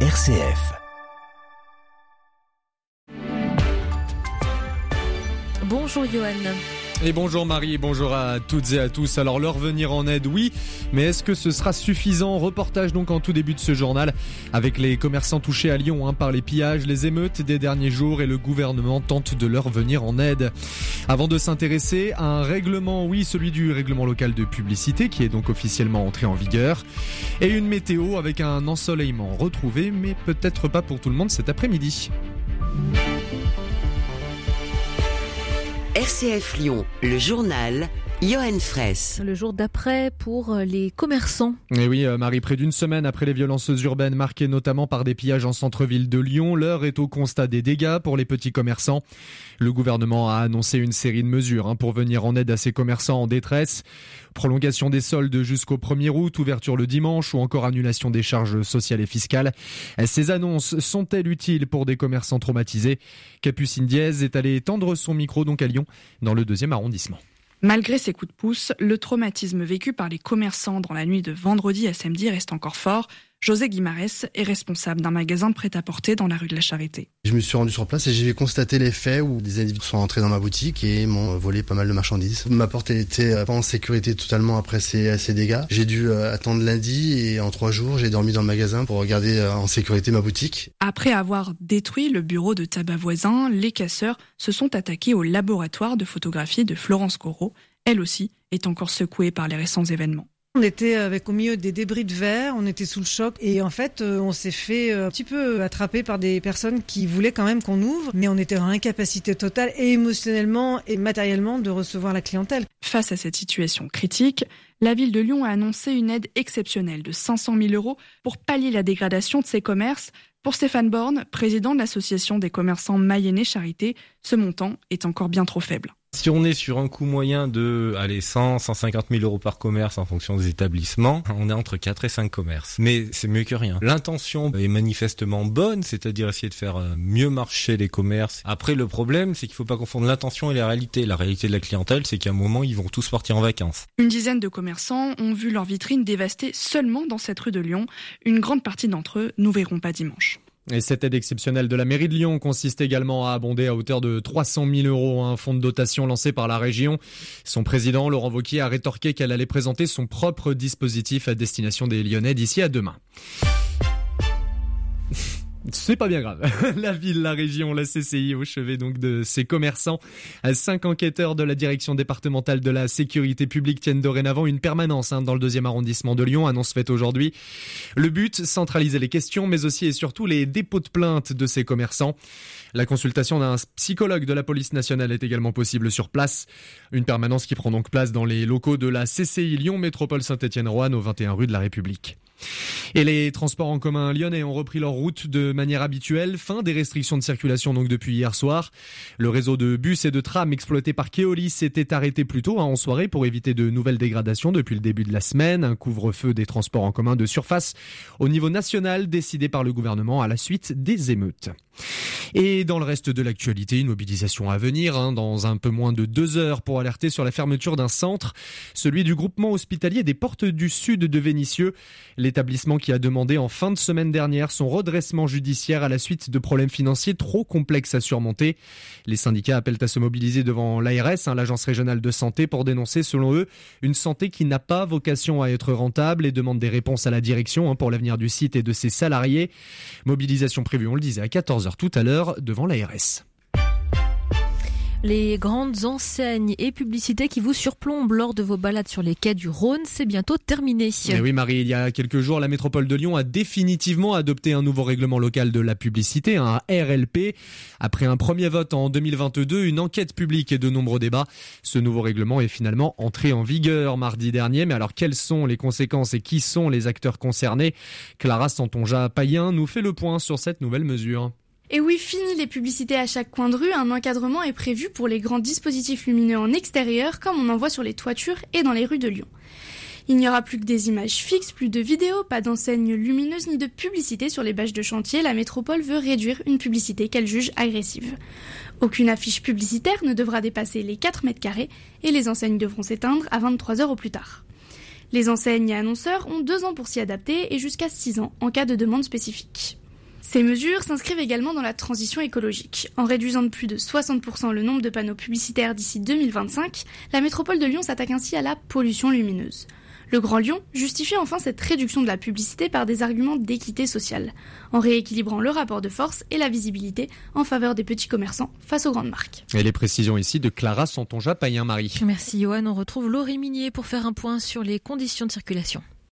RCF. Bonjour Johan. Et bonjour Marie, bonjour à toutes et à tous. Alors leur venir en aide, oui, mais est-ce que ce sera suffisant? Reportage donc en tout début de ce journal avec les commerçants touchés à Lyon hein, par les pillages, les émeutes des derniers jours et le gouvernement tente de leur venir en aide. Avant de s'intéresser à un règlement, oui, celui du règlement local de publicité qui est donc officiellement entré en vigueur et une météo avec un ensoleillement retrouvé, mais peut-être pas pour tout le monde cet après-midi. RCF Lyon, le journal, Johan Fraisse. Le jour d'après pour euh, les commerçants. Et oui, euh, Marie, près d'une semaine après les violences urbaines marquées notamment par des pillages en centre-ville de Lyon, l'heure est au constat des dégâts pour les petits commerçants. Le gouvernement a annoncé une série de mesures hein, pour venir en aide à ces commerçants en détresse. Prolongation des soldes jusqu'au 1er août, ouverture le dimanche ou encore annulation des charges sociales et fiscales. Ces annonces sont-elles utiles pour des commerçants traumatisés? Capucine Diaz est allée tendre son micro donc à Lyon, dans le deuxième arrondissement. Malgré ces coups de pouce, le traumatisme vécu par les commerçants dans la nuit de vendredi à samedi reste encore fort. José Guimarès est responsable d'un magasin de prêt-à-porter dans la rue de la Charité. Je me suis rendu sur place et j'ai constaté les faits où des individus sont entrés dans ma boutique et m'ont volé pas mal de marchandises. Ma porte était pas en sécurité totalement après ces, ces dégâts. J'ai dû euh, attendre lundi et en trois jours j'ai dormi dans le magasin pour regarder euh, en sécurité ma boutique. Après avoir détruit le bureau de tabac voisin, les casseurs se sont attaqués au laboratoire de photographie de Florence Corot. Elle aussi est encore secouée par les récents événements. On était avec au milieu des débris de verre, on était sous le choc et en fait euh, on s'est fait un petit peu attraper par des personnes qui voulaient quand même qu'on ouvre, mais on était en incapacité totale et émotionnellement et matériellement de recevoir la clientèle. Face à cette situation critique, la ville de Lyon a annoncé une aide exceptionnelle de 500 000 euros pour pallier la dégradation de ses commerces. Pour Stéphane Borne, président de l'association des commerçants Mayennais Charité, ce montant est encore bien trop faible. Si on est sur un coût moyen de allez, 100, 150 000 euros par commerce en fonction des établissements, on est entre 4 et 5 commerces. Mais c'est mieux que rien. L'intention est manifestement bonne, c'est-à-dire essayer de faire mieux marcher les commerces. Après, le problème, c'est qu'il ne faut pas confondre l'intention et la réalité. La réalité de la clientèle, c'est qu'à un moment, ils vont tous partir en vacances. Une dizaine de commerçants ont vu leur vitrine dévastée seulement dans cette rue de Lyon. Une grande partie d'entre eux nous verront pas dimanche. Et cette aide exceptionnelle de la mairie de Lyon consiste également à abonder à hauteur de 300 000 euros un fonds de dotation lancé par la région. Son président, Laurent Vauquier, a rétorqué qu'elle allait présenter son propre dispositif à destination des Lyonnais d'ici à demain. C'est pas bien grave. La ville, la région, la CCI au chevet donc de ses commerçants. Cinq enquêteurs de la direction départementale de la sécurité publique tiennent dorénavant une permanence hein, dans le deuxième arrondissement de Lyon. Annonce faite aujourd'hui. Le but, centraliser les questions, mais aussi et surtout les dépôts de plaintes de ces commerçants. La consultation d'un psychologue de la police nationale est également possible sur place. Une permanence qui prend donc place dans les locaux de la CCI Lyon Métropole Saint-Étienne-Roanne au 21 rue de la République. Et les transports en commun lyonnais ont repris leur route de manière habituelle. Fin des restrictions de circulation donc depuis hier soir. Le réseau de bus et de trams exploité par Keolis s'était arrêté plus tôt hein, en soirée pour éviter de nouvelles dégradations depuis le début de la semaine. Un couvre-feu des transports en commun de surface au niveau national décidé par le gouvernement à la suite des émeutes. Et dans le reste de l'actualité, une mobilisation à venir hein, dans un peu moins de deux heures pour alerter sur la fermeture d'un centre, celui du groupement hospitalier des Portes du Sud de Vénissieux. L'établissement qui a demandé en fin de semaine dernière son redressement judiciaire à la suite de problèmes financiers trop complexes à surmonter. Les syndicats appellent à se mobiliser devant l'ARS, hein, l'agence régionale de santé, pour dénoncer selon eux une santé qui n'a pas vocation à être rentable et demandent des réponses à la direction hein, pour l'avenir du site et de ses salariés. Mobilisation prévue, on le disait, à 14h tout à l'heure devant l'ARS. Les grandes enseignes et publicités qui vous surplombent lors de vos balades sur les quais du Rhône, c'est bientôt terminé. Et Eh oui Marie, il y a quelques jours, la métropole de Lyon a définitivement adopté un nouveau règlement local de la publicité, un RLP. Après un premier vote en 2022, une enquête publique et de nombreux débats, ce nouveau règlement est finalement entré en vigueur mardi dernier. Mais alors quelles sont les conséquences et qui sont les acteurs concernés? Clara Santonja-Payen nous fait le point sur cette nouvelle mesure. Et oui, fini les publicités à chaque coin de rue, un encadrement est prévu pour les grands dispositifs lumineux en extérieur comme on en voit sur les toitures et dans les rues de Lyon. Il n'y aura plus que des images fixes, plus de vidéos, pas d'enseignes lumineuses ni de publicité sur les bâches de chantier. La métropole veut réduire une publicité qu'elle juge agressive. Aucune affiche publicitaire ne devra dépasser les 4 mètres carrés et les enseignes devront s'éteindre à 23 heures au plus tard. Les enseignes et annonceurs ont deux ans pour s'y adapter et jusqu'à 6 ans en cas de demande spécifique. Ces mesures s'inscrivent également dans la transition écologique. En réduisant de plus de 60% le nombre de panneaux publicitaires d'ici 2025, la métropole de Lyon s'attaque ainsi à la pollution lumineuse. Le Grand Lyon justifie enfin cette réduction de la publicité par des arguments d'équité sociale, en rééquilibrant le rapport de force et la visibilité en faveur des petits commerçants face aux grandes marques. Et les précisions ici de Clara Santonja Payen-Marie. Merci Johan, on retrouve Laurie Minier pour faire un point sur les conditions de circulation.